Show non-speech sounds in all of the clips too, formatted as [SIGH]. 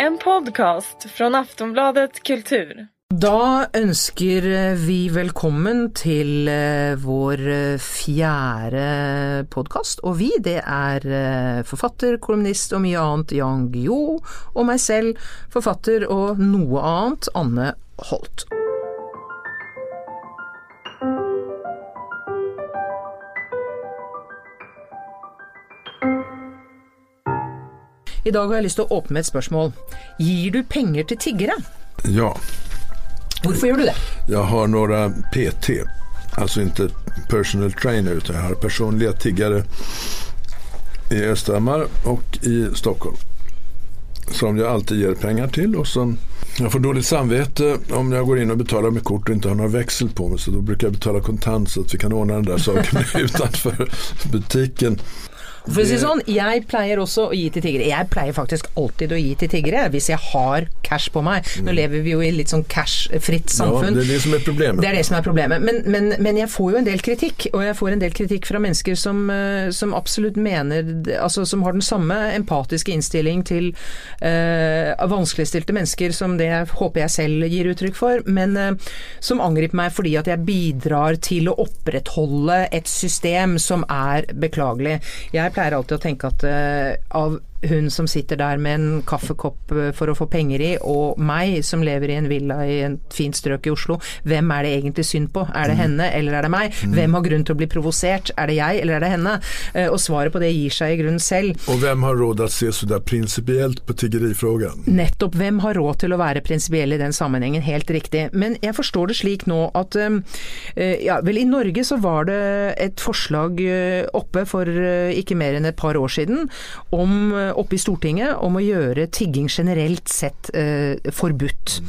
En podcast fra Aftonbladet Kultur. Da ønsker vi velkommen til eh, vår eh, fjerde podkast. Og vi, det er eh, forfatter, kolumnist og mye annet Jan Yo, og meg selv, forfatter og noe annet, Anne Holt. I dag har jeg lyst til å åpne med et spørsmål. Gir du penger til tiggere? Ja, Hvorfor gjør du det? Jeg har noen PT, altså ikke personal trainer utan jeg har personlige tiggere i Östhammar og i Stockholm. Som jeg alltid gir penger til, og som jeg får dårlig samvete om jeg går inn og betaler med kort og ikke har noen veksel på meg, så da bruker jeg betale kontant så att vi kan ordne den der saken [LAUGHS] utenfor butiken. For å si sånn, jeg pleier også å gi til tiggere. Jeg pleier faktisk alltid å gi til tiggere hvis jeg har cash på meg. Nå lever vi jo i litt sånn cash-fritt Ja, samfunn. det er det som er problemet. Det er det som er problemet. Men, men, men jeg får jo en del kritikk, og jeg får en del kritikk fra mennesker som, eh, som absolutt mener Altså som har den samme empatiske innstilling til eh, vanskeligstilte mennesker som det jeg håper jeg selv gir uttrykk for, men eh, som angriper meg fordi at jeg bidrar til å opprettholde et system som er beklagelig. Jeg pleier alltid å tenke at eh, av hun som sitter der med en kaffekopp eh, for å få penger i, og meg som lever i en villa i et fint strøk i Oslo, hvem er det egentlig synd på? Er det henne, eller er det meg? Hvem har grunn til å bli provosert? Er det jeg, eller er det henne? Eh, Og svaret på det gir seg i grunnen selv. Og hvem har råd til å se så der prinsipielt på tiggerifrågan? Nettopp. Hvem har råd til å være prinsipiell i den sammenhengen? Helt riktig. Men jeg forstår det slik nå at eh, ja, vel i Norge så var det et forslag oppe for ikke mer enn et par år siden om, oppe i Stortinget om å gjøre tigging generelt sett eh, forbudt.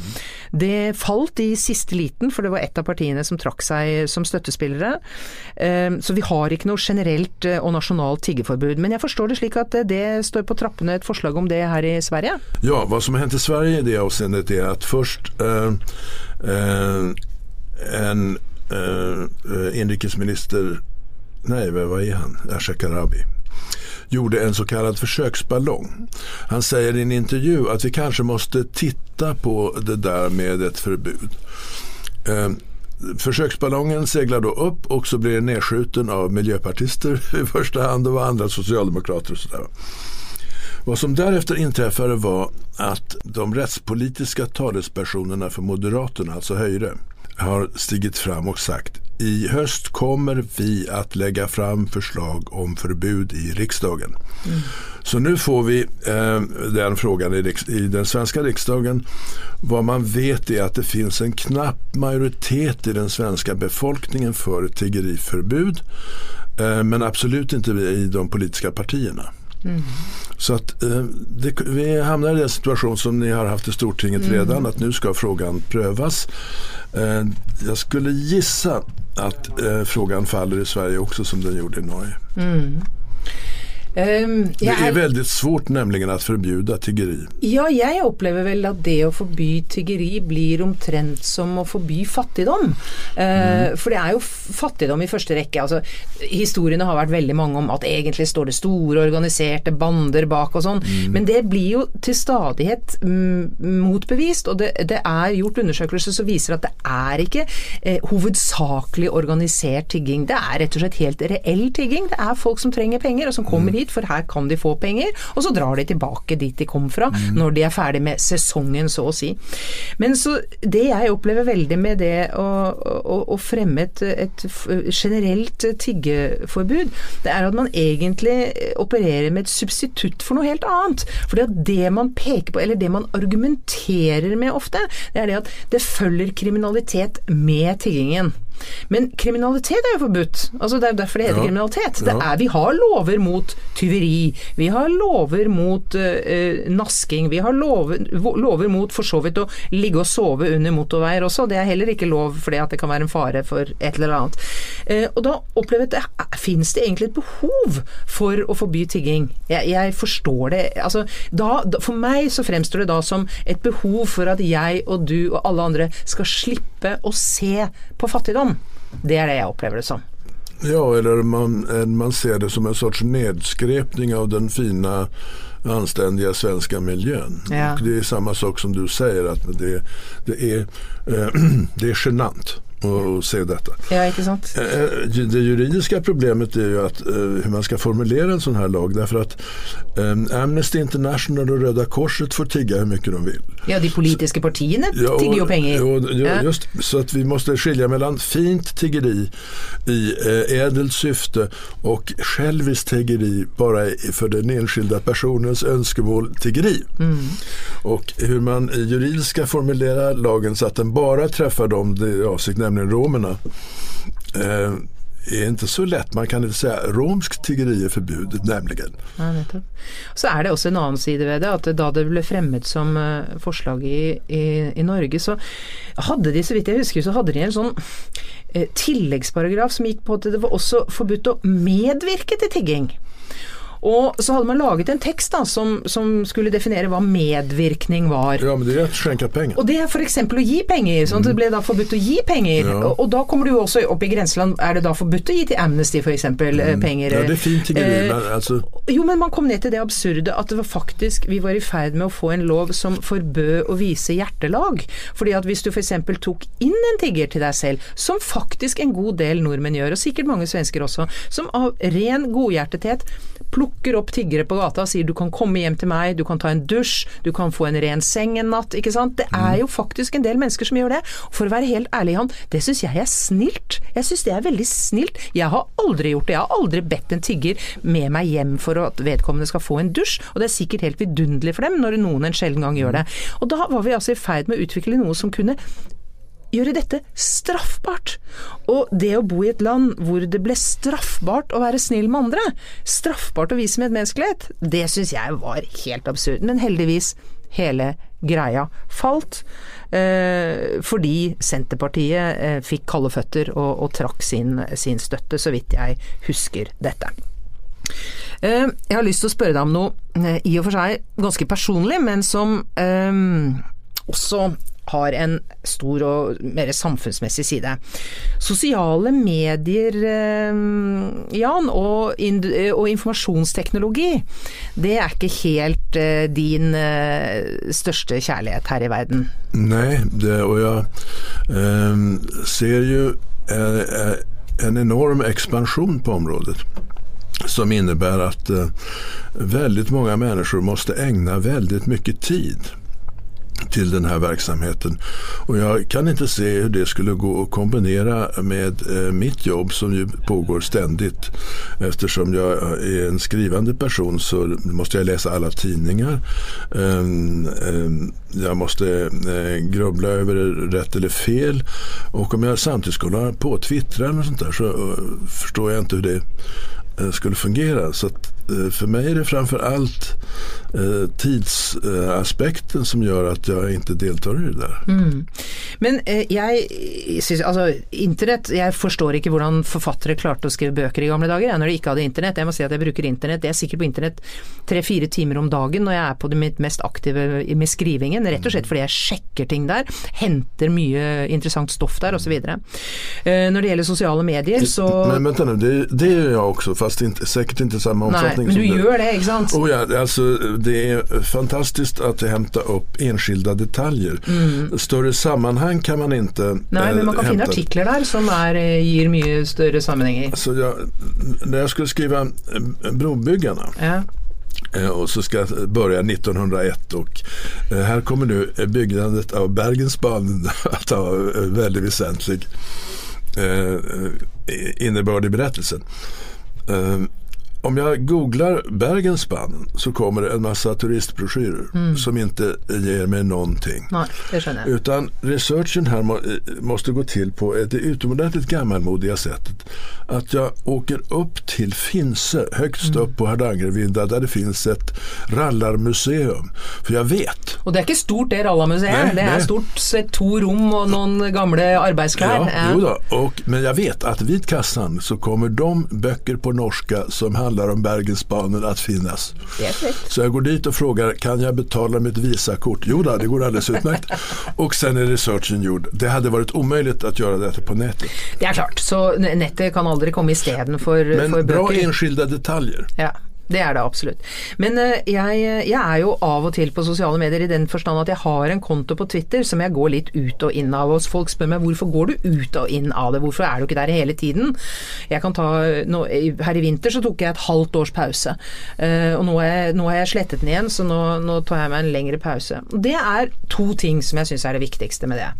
Det falt i siste liten, for det var ett av partiene som trakk seg som støttespillere. Eh, Så vi har ikke noe generelt eh, og nasjonalt tiggeforbud. Men jeg forstår det slik at eh, det står på trappene et forslag om det her i Sverige? Ja, hva som har hänt i Sverige i det avseendet er at først eh, eh, en eh, innenriksminister inrikesminister, hva er han, Asha Karabi gjorde en så kallad försöksballong. Han säger i en intervju att vi kanske måste titta på det där med ett förbud. Eh, Försöksballongen seglar då upp och så blir den nedskjuten av miljöpartister [LAUGHS] i första hand och andra socialdemokrater och sådär. Vad som därefter inträffade var att de rättspolitiska talespersonerna för Moderaterna, alltså Höjre, har stigit fram och sagt i höst kommer vi att lägga fram förslag om förbud i riksdagen. Så nu får vi eh, den frågan i, i den svenska riksdagen. Vad man vet är att det finns en knapp majoritet i den svenska befolkningen för ett tiggeriförbud. Eh, men absolut inte i de politiska partierna. Så att eh, det, vi hamnar i den situation som ni har haft i Stortinget redan, att nu ska frågan prövas. Eh, jag skulle gissa att eh, frågan faller i Sverige också som den gjorde i Norge. Um, Det er veldig svårt nemlig å förbjuda tiggeri. Ja, jeg opplever vel at det å forby tiggeri blir omtrent som å forby fattigdom. Eh, For det er jo fattigdom i første rekke. Altså, historiene har vært veldig mange om at egentlig står det store organiserte bander bak og sånn, men det blir jo til stadighet mm, motbevist, og det, det er gjort undersøkelser som viser at det er ikke eh, hovedsakelig organisert tigging. Det er rett og slett helt reell tigging. Det er folk som trenger penger, og som kommer hit, for her kan de få penger, og så drar de tilbake dit de kom fra, når de er ferdig med sesongen, så å si. Men så det jeg opplever veldig med det å, å, å fremme et, et generelt tiggeforbud, det er at man egentlig opererer med et substitutt for noe helt annet. For det man peker på, eller det man argumenterer med ofte, det er det at det følger kriminalitet med tiggingen. Men kriminalitet er jo forbudt. Altså Det er jo derfor det heter Ja. kriminalitet. Det er, vi har lover mot tyveri, vi har lover mot uh, nasking, vi har lover, lover mot for så vidt å ligge og sove under motorveier også. Det er heller ikke lov fordi at det kan være en fare for et eller annet. Uh, og da opplever jeg at det fins det egentlig et behov for å forby tigging. Jeg, jeg forstår det. Altså, da, for meg så fremstår det da som et behov for at jeg og du og alle andre skal slippe å se på fattigdom. Det er det jeg opplever det som. Ja, eller man, eh, man ser det som en sorts nedskrepning av den fina anstendige svenska miljön. Ja. Det er samme sak som du sier, at det, det, är, eh, [CLEARS THROAT] är se dette. Ja, ikke sant? Eh, Det juridiske problemet er jo at, hvordan man skal formulere en sånn her lag. Derfor at eh, Amnesty International og Røde Korset får tigge hvor mye de vil. Ja, de politiske partiene Ja, tigger jo penger. Og, Ja. just, så at vi må skilja mellom fint tiggeri i eh, edelt syfte og själviskt tiggeri bare for den enskilda personens ønskemål tiggeri. Mm. Och hur man i ska lagen så at den bare treffer dem det är avsikt, nämligen romerna. Eh, är inte så lätt. Man kan inte säga romsk tiggeri är förbjudet nämligen. Ja. Så er det også en annen side ved det, at da det ble fremmet som eh, forslag i, i, i Norge, så hadde de, så vidt jeg husker, så hadde de en sånn eh, tilleggsparagraf som gikk på at det var også forbudt å medvirke til tigging. Og så hadde man laget en tekst da, som, som skulle definere hva medvirkning var. Ja, men det er att penger. Og det er f.eks. å gi penger. sånn at Det ble da forbudt å gi penger. Ja. Og, og da kommer du jo også opp i grenseland. Er det da forbudt å gi til Amnesty f.eks. Mm. penger? Ja, det er fint. Eh, men alltså, jo, men man kom ned til det absurde at det var faktisk Vi var i ferd med å få en lov som forbød å vise hjertelag. Fordi at hvis du f.eks. tok inn en tigger til deg selv, som faktisk en god del nordmenn gjør, og sikkert mange svensker også, som av ren godhjertethet plukker opp tiggere på gata og sier du kan komme hjem til meg, du kan ta en dusj, du kan få en ren seng en natt, ikke sant. Det er jo faktisk en del mennesker som gjør det. For å være helt ærlig, Han, det syns jeg er snilt. Jeg syns det er veldig snilt. Jeg har aldri gjort det. Jeg har aldri bedt en tigger med meg hjem for at vedkommende skal få en dusj, og det er sikkert helt vidunderlig for dem når noen en sjelden gang gjør det. Og da var vi altså i ferd med å utvikle noe som kunne gjøre dette straffbart. Og det å bo i et land hvor det ble straffbart å være snill med andre, straffbart å vise medmenneskelighet, det syns jeg var helt absurd. Men heldigvis, hele greia falt. Eh, fordi Senterpartiet eh, fikk kalde føtter og, og trakk sin, sin støtte, så vidt jeg husker dette. Eh, jeg har lyst til å spørre deg om noe eh, i og for seg ganske personlig, men som eh, også har en stor og mer samfunnsmessig side. Sosiale medier, Jan, og, og informasjonsteknologi, det er ikke helt din største kjærlighet her i verden. Nei, det, og jeg ser eh, en enorm ekspansjon på området som innebär att eh, väldigt många människor måste ägna väldigt mycket tid till den här verksamheten. Och jag kan inte se hur det skulle gå att kombinera med eh, mitt jobb som ju pågår ständigt. Eftersom jag är en skrivande person så måste jag läsa alla tidningar. Ehm, ehm, jag måste eh, grubbla över rätt eller fel. Och om jag samtidigt skulle ha på Twitter eller sånt där så uh, förstår jag inte hur det eh, skulle fungera. Så eh, för mig är det framför allt eh, tidsaspekten som gör att jag inte deltar i det där. Men eh, jeg synes, altså internett Jeg forstår ikke hvordan forfattere klarte å skrive bøker i gamle dager jeg, når de ikke hadde internett. Jeg må si at jeg bruker internett. Jeg er sikkert på internett tre-fire timer om dagen når jeg er på det mitt mest aktive med skrivingen. Rett og slett fordi jeg sjekker ting der. Henter mye interessant stoff der osv. Eh, når det gjelder sosiale medier, så Men vänta nu, det, det gör jag också fast inte, säkert inte i samma Nei, men du gjør det, ikke sant? Oh ja, altså, det er fantastisk at att henter opp enskilde detaljer. Større sammanhang kan man ikke Mm. Nei, eh, men man kan finne artikler der som er, eh, gir mye større sammenhenger. Altså, jeg, når jeg skulle skrive 'Brobyggerne' Ja. eh, och så ska jag börja 1901 och eh, här kommer nu eh, byggandet av Bergensbanen [LAUGHS] att ha eh, väldigt väsentlig eh, innebörd i berättelsen. Eh, om jag googlar Bergensband så kommer det en massa turistbroschyrer Mm. som inte ger mig någonting. Jeg. Utan researchen här må, måste gå till på det utomordentligt gammalmodiga sättet att jag åker upp till Finse, högst upp på Hardangervidda där det finns ett rallarmuseum. För jag vet Og det er ikke stort det rallarmuseet, Det är stort sett to rom og noen gamle arbeidsklær. Ja. Och, men jag vet att vid kassan så kommer de böcker på norska som handlar om Bergensbanen att finnas. Så jag går dit och frågar, kan jag betala mitt Visakort? Jo då, det går alldeles utmärkt. Och sen är researchen gjord. Det hade varit omöjligt att göra detta på nätet. Det er klart, så nettet kan aldri komme istedenfor for Men bra bøker. enskilda detaljer. Ja. Det er det absolutt. Men uh, jeg, jeg, er jo av og til på sosiale medier i den forstand at jeg har en konto på Twitter som jeg går litt ut og inn av. Og folk spør meg hvorfor går du ut og inn av det, hvorfor er du ikke der hele tiden? Jeg kan ta, nå, Her i vinter så tok jeg et halvt års pause. Uh, og nå har, nå har jeg slettet den igjen, så nå, nå tar jeg meg en lengre pause. Det er to ting som jeg syns er det viktigste med det.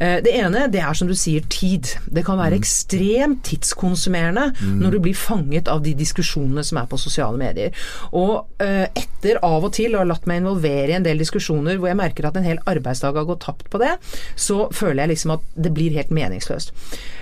Eh, det ene det er som du sier tid. Det kan være mm. ekstremt tidskonsumerende mm. når du blir fanget av de diskusjonene som er på sosiale medier. Og eh, etter av og til å ha latt meg involvere i en del diskusjoner hvor jeg merker at en hel arbeidsdag har gått tapt på det, så føler jeg liksom at det blir helt meningsløst.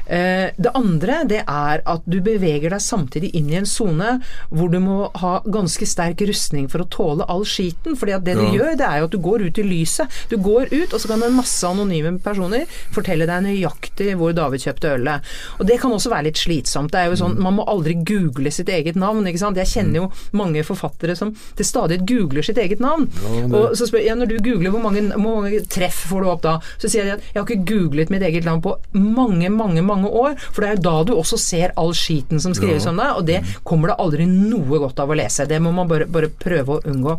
Eh, det andre det er at du beveger deg samtidig inn i en sone hvor du må ha ganske sterk rustning for å tåle all skiten. fordi at det du gjør, det er jo at du går ut i lyset. Du går ut, og så kan en masse anonyme personer fortelle deg nøyaktig hvor David kjøpte ølet. Og det kan også være litt slitsomt. Det er jo sånn, Man må aldri google sitt eget navn. ikke sant? Jeg kjenner jo mange forfattere som til stadighet googler sitt eget navn. Ja, og så spør jeg, Når du googler, hvor mange, hvor mange, treff får du opp da? Så sier de at jeg har ikke googlet mitt eget navn på mange, mange mange år. For det er jo da du også ser all skiten som skrives ja. om deg, og det kommer det aldri noe godt av å lese. Det må man bare, bare prøve å unngå.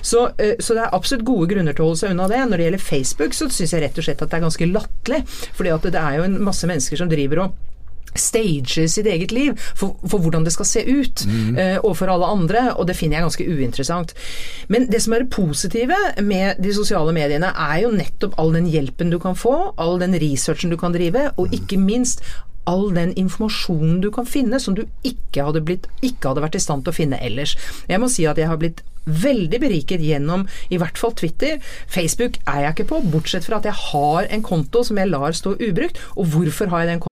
Så, eh, så, det er absolutt gode grunner til å holde seg unna det. Når det gjelder Facebook, så syns jeg rett og slett at det er ganske latterlig at det er jo en masse mennesker som driver og stager sitt eget liv for, for, hvordan det skal se ut mm. uh, overfor alle andre, og det finner jeg ganske uinteressant. Men det som er det positive med de sosiale mediene, er jo nettopp all den hjelpen du kan få, all den researchen du kan drive, og mm. ikke minst all den informasjonen du kan finne som du ikke hadde, blitt, ikke hadde vært i stand til å finne ellers. Jeg må si at jeg har blitt veldig beriket gjennom i hvert fall Twitter. Facebook er jeg ikke på, bortsett fra at jeg har en konto som jeg lar stå ubrukt. Og hvorfor har jeg den kontoen?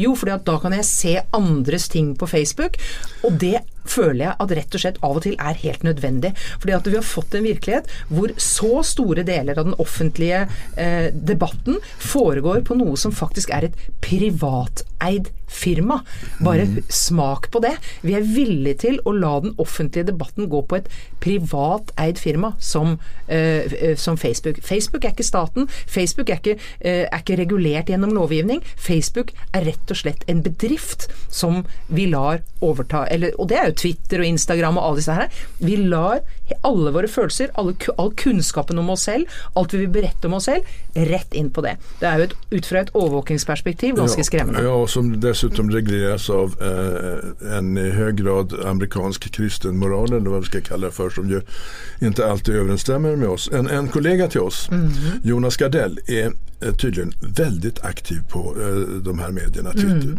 Jo, fordi da kan jeg se andres ting på Facebook, og det føler jeg at rett og slett av og til er helt nødvendig. Fordi at vi har fått en virkelighet hvor så store deler av den offentlige eh, debatten foregår på noe som faktisk er et privateid firma. Bare mm. smak på det. Vi er villige til å la den offentlige debatten gå på et privateid firma som, eh, som, Facebook. Facebook er ikke staten. Facebook er ikke, uh, er ikke regulert gjennom lovgivning. Facebook er rett og slett en bedrift som vi lar overta eller, Og det er jo Twitter og Instagram og alle disse her. Vi lar alle våre følelser, alle, all kunnskapen om oss selv, alt vi vil berette om oss selv, rett inn på det. Det er jo et, ut fra et overvåkingsperspektiv ganske skremmende. Ja, og som dessuten regleres av eh, en i høy grad amerikansk kristen moral, eller hva vi skal kalle det for, som jo ikke alltid overensstemmer med oss. En, en kollega til oss, mm -hmm. Jonas Gardell, er tydeligvis veldig aktiv på eh, de her mediene, Twitter. Mm.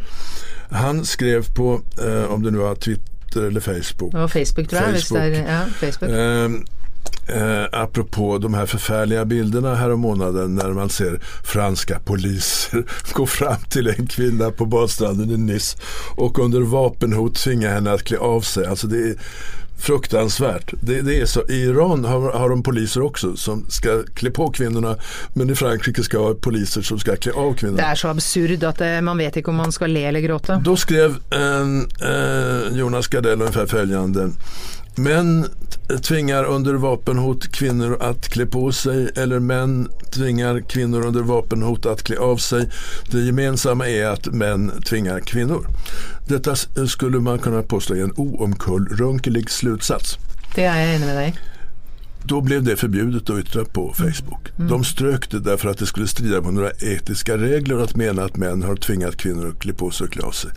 Han skrev på, eh, om det nå er Twitter Twitter eller Facebook. Det var Facebook tror jeg. Facebook. Er, ja, Facebook. Um, Eh, apropå de här förfärliga bilderna här om månaden när man ser franska poliser [LAUGHS] gå fram till en kvinna på badstranden i Nice och under vapenhot tvinga henne att klä av sig. Alltså det är fruktansvärt. Det, det är så. I Iran har, har de poliser också som ska klä på kvinnorna men i Frankrike ska ha poliser som ska klä av kvinnorna. Det är så absurd att det, eh, man vet inte om man ska le eller gråta. Då skrev en, eh, Jonas Gardell ungefär följande. Män tvingar under vapenhot kvinnor att klä på sig eller män tvingar kvinnor under vapenhot att klä av sig. Det gemensamma är att män tvingar kvinnor. Detta skulle man kunna påstå är en oomkullrunkelig slutsats. Det är jag enig med dig. Då blev det förbjudet att yttra på Facebook. Mm. De strök det därför att det skulle strida mot några etiska regler att mena att män har tvingat kvinner att klä på sig och klä av sig.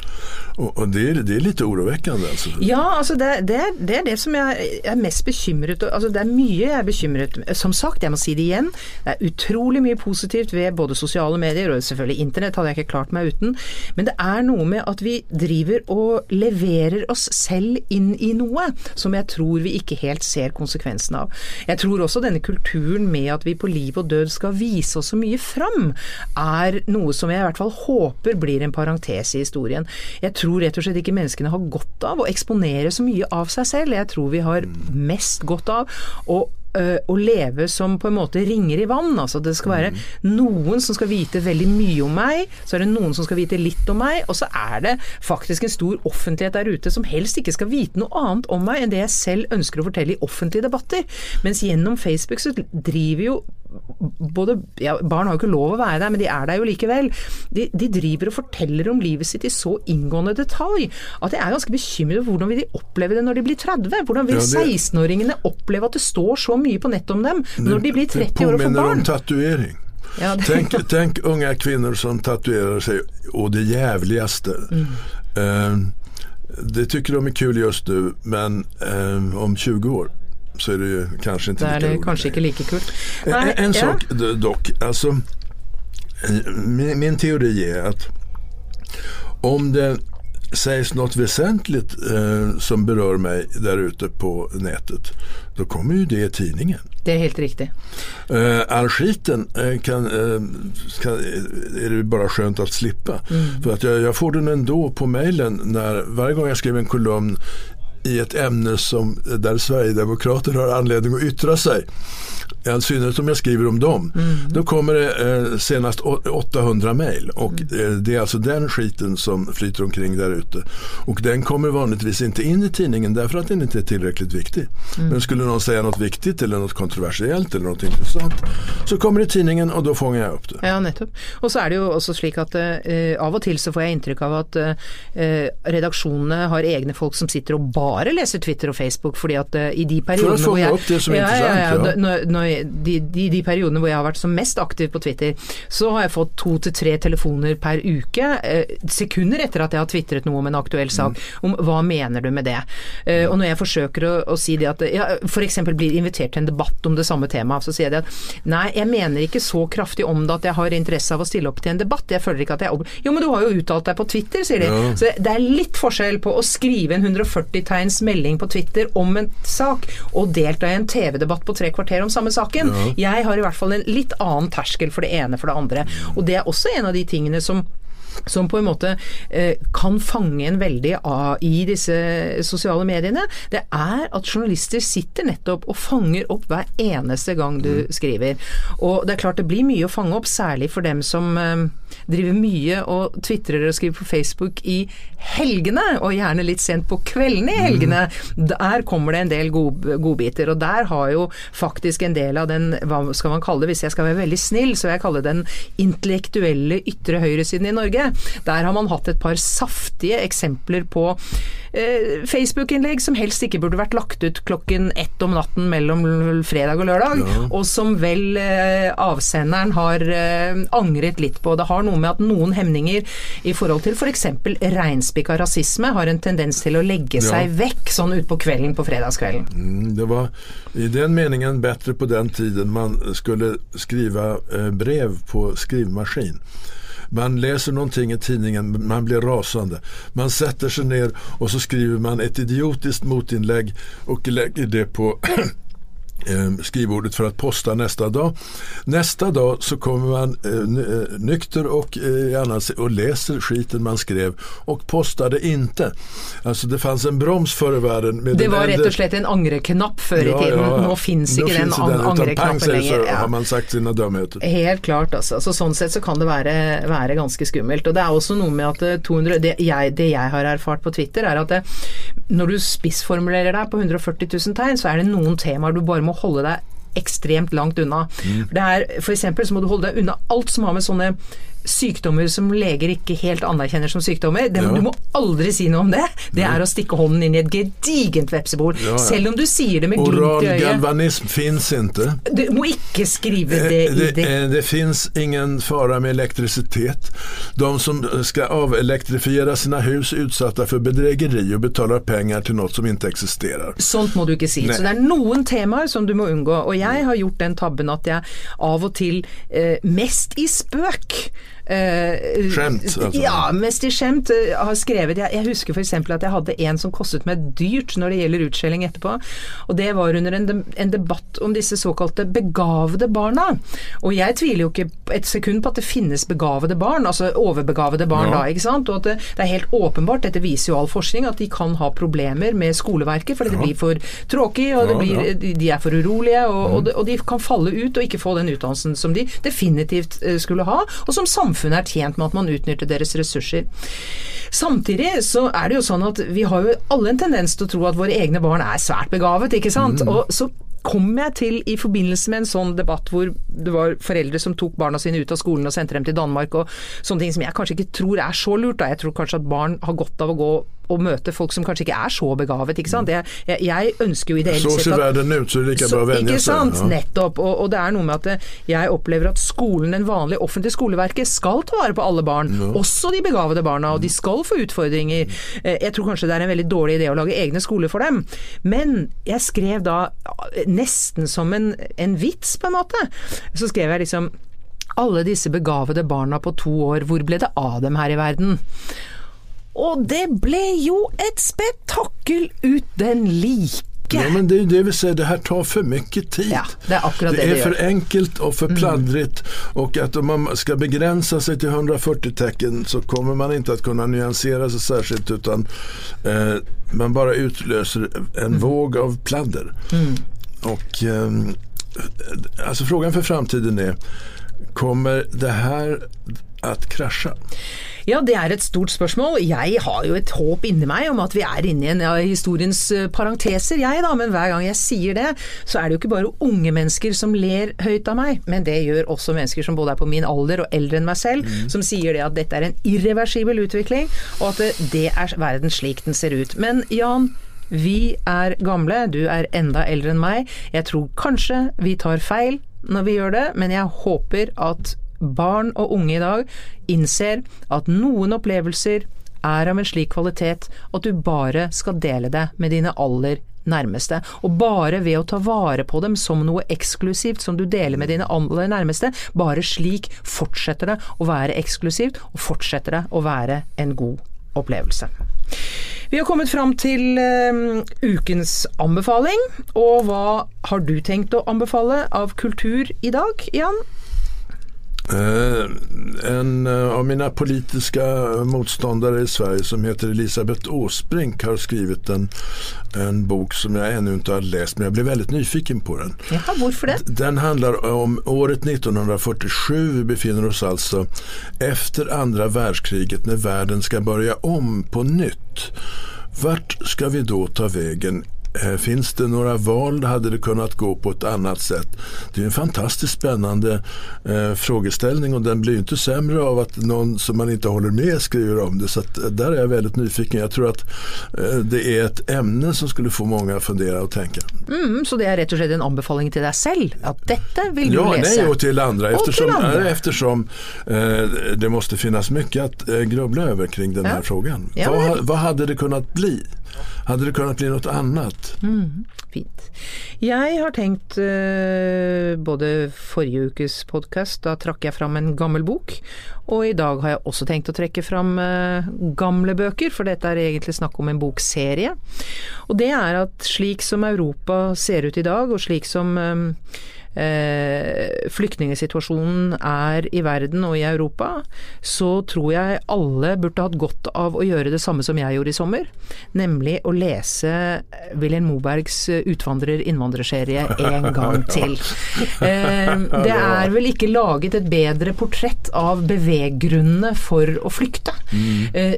Og, og det, er, det, er, litt urovekkende. Altså. Ja, altså det, det, det, er det som jeg er mest bekymret altså Det er mye jeg er bekymret Som sagt, jeg må si det igjen. Det er utrolig mye positivt ved både sosiale medier og selvfølgelig internett, hadde jeg ikke klart meg uten. Men det er noe med at vi driver og leverer oss selv inn i noe som jeg tror vi ikke helt ser konsekvensen av. Jeg tror også denne kulturen med at vi på liv og død skal vise oss så mye fram, er noe som jeg i hvert fall håper blir en parentes i historien. Jeg tror rett og slett ikke menneskene har godt av å eksponere så mye av seg selv. Jeg tror vi har mest godt av å å leve som på en måte ringer i vann. Altså det skal være noen som skal vite veldig mye om meg, så er det noen som skal vite litt om meg, og så er det faktisk en stor offentlighet der ute som helst ikke skal vite noe annet om meg enn det jeg selv ønsker å fortelle i offentlige debatter. Mens gjennom Facebook så driver jo både, ja, Barn har jo ikke lov å være der, men de er der jo likevel. De, de driver og forteller om livet sitt i så inngående detalj at jeg er ganske bekymret for hvordan vil de oppleve det når de blir 30? Hvordan vil Ja, det- 16-åringene oppleve at det står så mye på nett om dem når de blir 30 år og får påminner barn? om tatuering. Ja, det- tenk, tenk, unge kvinner som tatoverer seg, og det jævligste. Mm. Uh, det tycker de är kul just nu men eh, om 20 år så er det kanskje kanske inte er lika det roligt kanskje ikke längre. like kult. En, en ja. sak dock, alltså eh, min, min teori är att om det sägs något väsentligt eh, som berör mig där ute på nätet, då kommer ju det i tidningen. Det er helt riktig. Eh, all skiten eh, kan, eh, kan, är det bara skönt att slippa. För att jag, jag får den ändå på mejlen när varje gång jag skriver en kolumn i ett ämne som, där Sverigedemokrater har anledning att yttra sig. I synnerhet om jag skriver om dem. Då kommer det eh, senast å- 800 mejl och eh, det är alltså den skiten som flyter omkring där ute. Och den kommer vanligtvis inte in i tidningen därför att den inte är tillräckligt viktig. Men skulle någon säga något viktigt eller något kontroversiellt eller något intressant så kommer det i tidningen och då fångar jag upp det. Ja, nettopp. Og så er det jo også slik at eh, av og til så får jeg inntrykk av at eh, redaksjonene har egne folk som sitter og bare lese Twitter og Facebook, fordi at eh, i de periodene hvor jeg ja, ja, ja. Når, når jeg, de, de, de periodene hvor jeg har vært som mest aktiv på Twitter, så har jeg fått to til tre telefoner per uke, eh, sekunder etter at jeg har tvitret noe om en aktuell sak, Mm. om hva mener du med det? Eh, og når jeg forsøker å, å si det at ja, f.eks. blir invitert til en debatt om det samme temaet, så sier jeg at nei, jeg mener ikke så kraftig om det at jeg har interesse av å stille opp til en debatt. Jeg føler ikke at jeg. Jo, men du har jo uttalt deg på Twitter, sier de. Så det er litt forskjell på å skrive en 140 tegns melding på Twitter om en sak, og delta i en TV-debatt på tre kvarter om samme saken. Jeg har i hvert fall en litt annen terskel for det ene for det andre. Og det er også en av de tingene som som på en måte eh, kan fange en veldig av i disse sosiale mediene, det er at journalister sitter nettopp og fanger opp hver eneste gang du skriver. Og det er klart det blir mye å fange opp, særlig for dem som eh, driver mye og tvitrer og skriver på Facebook i helgene, og gjerne litt sent på kveldene i helgene. Der kommer det en del godbiter, og der har jo faktisk en del av den, hva skal man kalle det, hvis jeg skal være veldig snill, så vil jeg kalle det den intellektuelle ytre høyresiden i Norge. Der har man hatt et par saftige eksempler på eh, Facebook-innlegg som helst ikke burde vært lagt ut klokken ett om natten mellom fredag og lørdag, og som vel eh, avsenderen har eh, angret litt på. Det har noe med at noen hemninger i forhold til f.eks. For reinspikka rasisme har en tendens til å legge seg vekk sånn utpå kvelden på fredagskvelden. Mm, Det var i den meningen bedre på den tiden man skulle skriva eh, brev på skrivmaskin. Man läser någonting i tidningen, man blir rasende. Man setter seg ned og så skriver man et idiotiskt motinlägg og legger det på [CLEARS THROAT] skrivbordet för att posta nästa dag. Nästa dag så kommer man eh, eh, nykter och, eh, och läser skiten man skrev och postade inte. Alltså det fanns en broms förr i världen. Med Det var rett og slett en angreknapp før i tiden. Nå fins ikke den an angreknappen lenger. så Ja. har man sagt sina dumheter. Helt klart, altså. Så sånn sett så kan det være, være ganske skummelt. Og det er også noe med at eh, 200, det, jeg, det jeg har erfart på Twitter, er at det, når du spissformulerer deg på 140 000 tegn, så er det noen temaer du bare må holde deg ekstremt langt unna. For det er, for eksempel så må du holde deg unna alt som har med sånne sykdommer som leger ikke helt anerkjenner som sykdommer. Det, Ja. Du må aldri si noe om det. Det er å stikke hånden inn i et gedigent vepsebol. Ja, ja. Selv om du sier det med glimt i øyet. Oral galvanism fins ikke. Du må ikke skrive det Eh, i Det, det. eh, det fins ingen fara med elektricitet. De som skal avelektrifiera sine hus er utsatt for bedrägeri og betaler penger til noe som ikke eksisterer. Sånt må du ikke si. Nei. Så det er noen temaer som du må unngå. Og jeg har gjort den tabben at jeg av og til, eh, mest i spøk, eh, Skjemt, altså. Ja, mest i skjemt. eh, har skrevet Jeg, jeg husker f.eks. at jeg hadde en som kostet meg dyrt når det gjelder utskjelling etterpå. Og det var under en, en debatt om disse såkalte begavede barna. Og jeg tviler jo ikke et sekund på at det finnes begavede barn, altså overbegavede barn Ja. da, ikke sant. Og at det, det er helt åpenbart, dette viser jo all forskning, at de kan ha problemer med skoleverket fordi det blir for tråkig, og det Ja, blir, ja. de, er for urolige, og, og, de, og de kan falle ut og ikke få den utdannelsen som de definitivt eh, skulle ha, og som samfunnet er tjent med at man utnytter deres ressurser. Samtidig så er det jo sånn at vi har jo alle en tendens til å tro at våre egne barn er svært begavet, ikke sant. Og så kom jeg til i forbindelse med en sånn debatt hvor det var foreldre som tok barna sine ut av skolen og sendte dem til Danmark og sånne ting som jeg kanskje ikke tror er så lurt. Da. Jeg tror kanskje at barn har godt av å gå og møte folk som kanskje ikke er så begavet, ikke sant. Jeg, jeg, jeg ønsker jo ideelt Så ser verden ut, så det er like bra å venne seg. sant? Ja. Nettopp. Og, og det er noe med at eh, jeg opplever at skolen, den vanlige offentlige skoleverket, skal ta vare på alle barn. Også de begavede barna, og de skal få utfordringer. Eh, Jeg tror kanskje det er en veldig dårlig idé å lage egne skoler for dem. Men jeg skrev da eh, nesten som en, en vits, på en måte. Så skrev jeg liksom alle disse begavede barna på to år, hvor ble det av dem her i verden? Og det ble jo et spetakkel uten like. Ja, men det är det vi säger, det här tar för mycket tid. Ja, det är akkurat det det är för. Mm. enkelt och för pladdrigt och att om man ska begränsa sig till 140 tecken så kommer man inte att kunna nyansera sig särskilt utan eh, man bara utlöser en Mm. våg av pladder. Och eh, alltså frågan för framtiden är, kommer det här att krascha? Ja, det er et stort spørsmål. Jeg har jo et håp inni meg om at vi er inne i en av historiens eh, parenteser, jeg da. Men hver gang jeg sier det, så er det jo ikke bare unge mennesker som ler høyt av meg, men det gjør også mennesker som både er på min alder og eldre enn meg selv, som sier det at dette er en irreversibel utvikling, og at det, det er verden slik den ser ut. Men Jan, vi er gamle, du er enda eldre enn meg. Jeg tror kanskje vi tar feil når vi gjør det, men jeg håper at barn og unge i dag innser at noen opplevelser er av en slik kvalitet at du bare skal dele det med dine aller nærmeste. Og bare ved å ta vare på dem som noe eksklusivt som du deler med dine aller nærmeste, bare slik fortsetter det å være eksklusivt, og fortsetter det å være en god opplevelse. Vi har kommet fram til eh, ukens anbefaling, og hva har du tenkt å anbefale av kultur i dag, Jan? Eh, en eh, av mina politiska motståndare i Sverige som heter Elisabeth Åsbrink har skrivit en, en bok som jag ännu inte har läst men jag blev väldigt nyfiken på den. Jaha, hvorfor det? Den handlar om året 1947. Vi befinner oss alltså efter andra världskriget när världen ska börja om på nytt. Vart ska vi då ta vägen? Eh, Finns det några val? Hade det kunnat gå på ett annat sätt? Det är en fantastiskt spännande eh, frågeställning och den blir ju inte sämre av att någon som man inte håller med skriver om det. Så att, eh, där är jag väldigt nyfiken. Jag tror att eh, det är ett ämne som skulle få många att fundera och tänka. Mm, så det er rett og slett en anbefaling til deg selv? At dette vil du Ja, lese? nej och till andra. Eftersom, till andra. eftersom eh, det måste finnas mycket att eh, grubbla över kring den Ja. här frågan. Ja, vad, vad hade det kunnat bli? Hade det kunnat bli något annat? Fint. Jeg har tenkt eh, både forrige ukes podkast, da trakk jeg fram en gammel bok. Og i dag har jeg også tenkt å trekke fram eh, gamle bøker, for dette er egentlig snakk om en bokserie. Og det er at slik som Europa ser ut i dag, og slik som eh, flyktningsituasjonen er i verden og i Europa, så tror jeg alle burde hatt godt av å gjøre det samme som jeg gjorde i sommer. Nemlig å lese Wilhelm Mobergs utvandrer-innvandrerserie en gang til. Eh, det er vel ikke laget et bedre portrett av beveggrunnene for å flykte. Eh,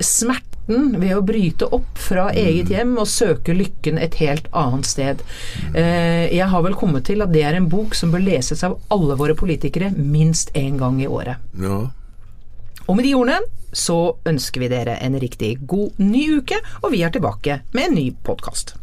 smerten ved å bryte opp fra eget hjem og søke lykken et helt annet sted. Eh, jeg har vel kommet til at det er en bok som bør leses av alle våre politikere minst én gang i året. Ja. Og med de ordene så ønsker vi dere en riktig god ny uke, og vi er tilbake med en ny podkast.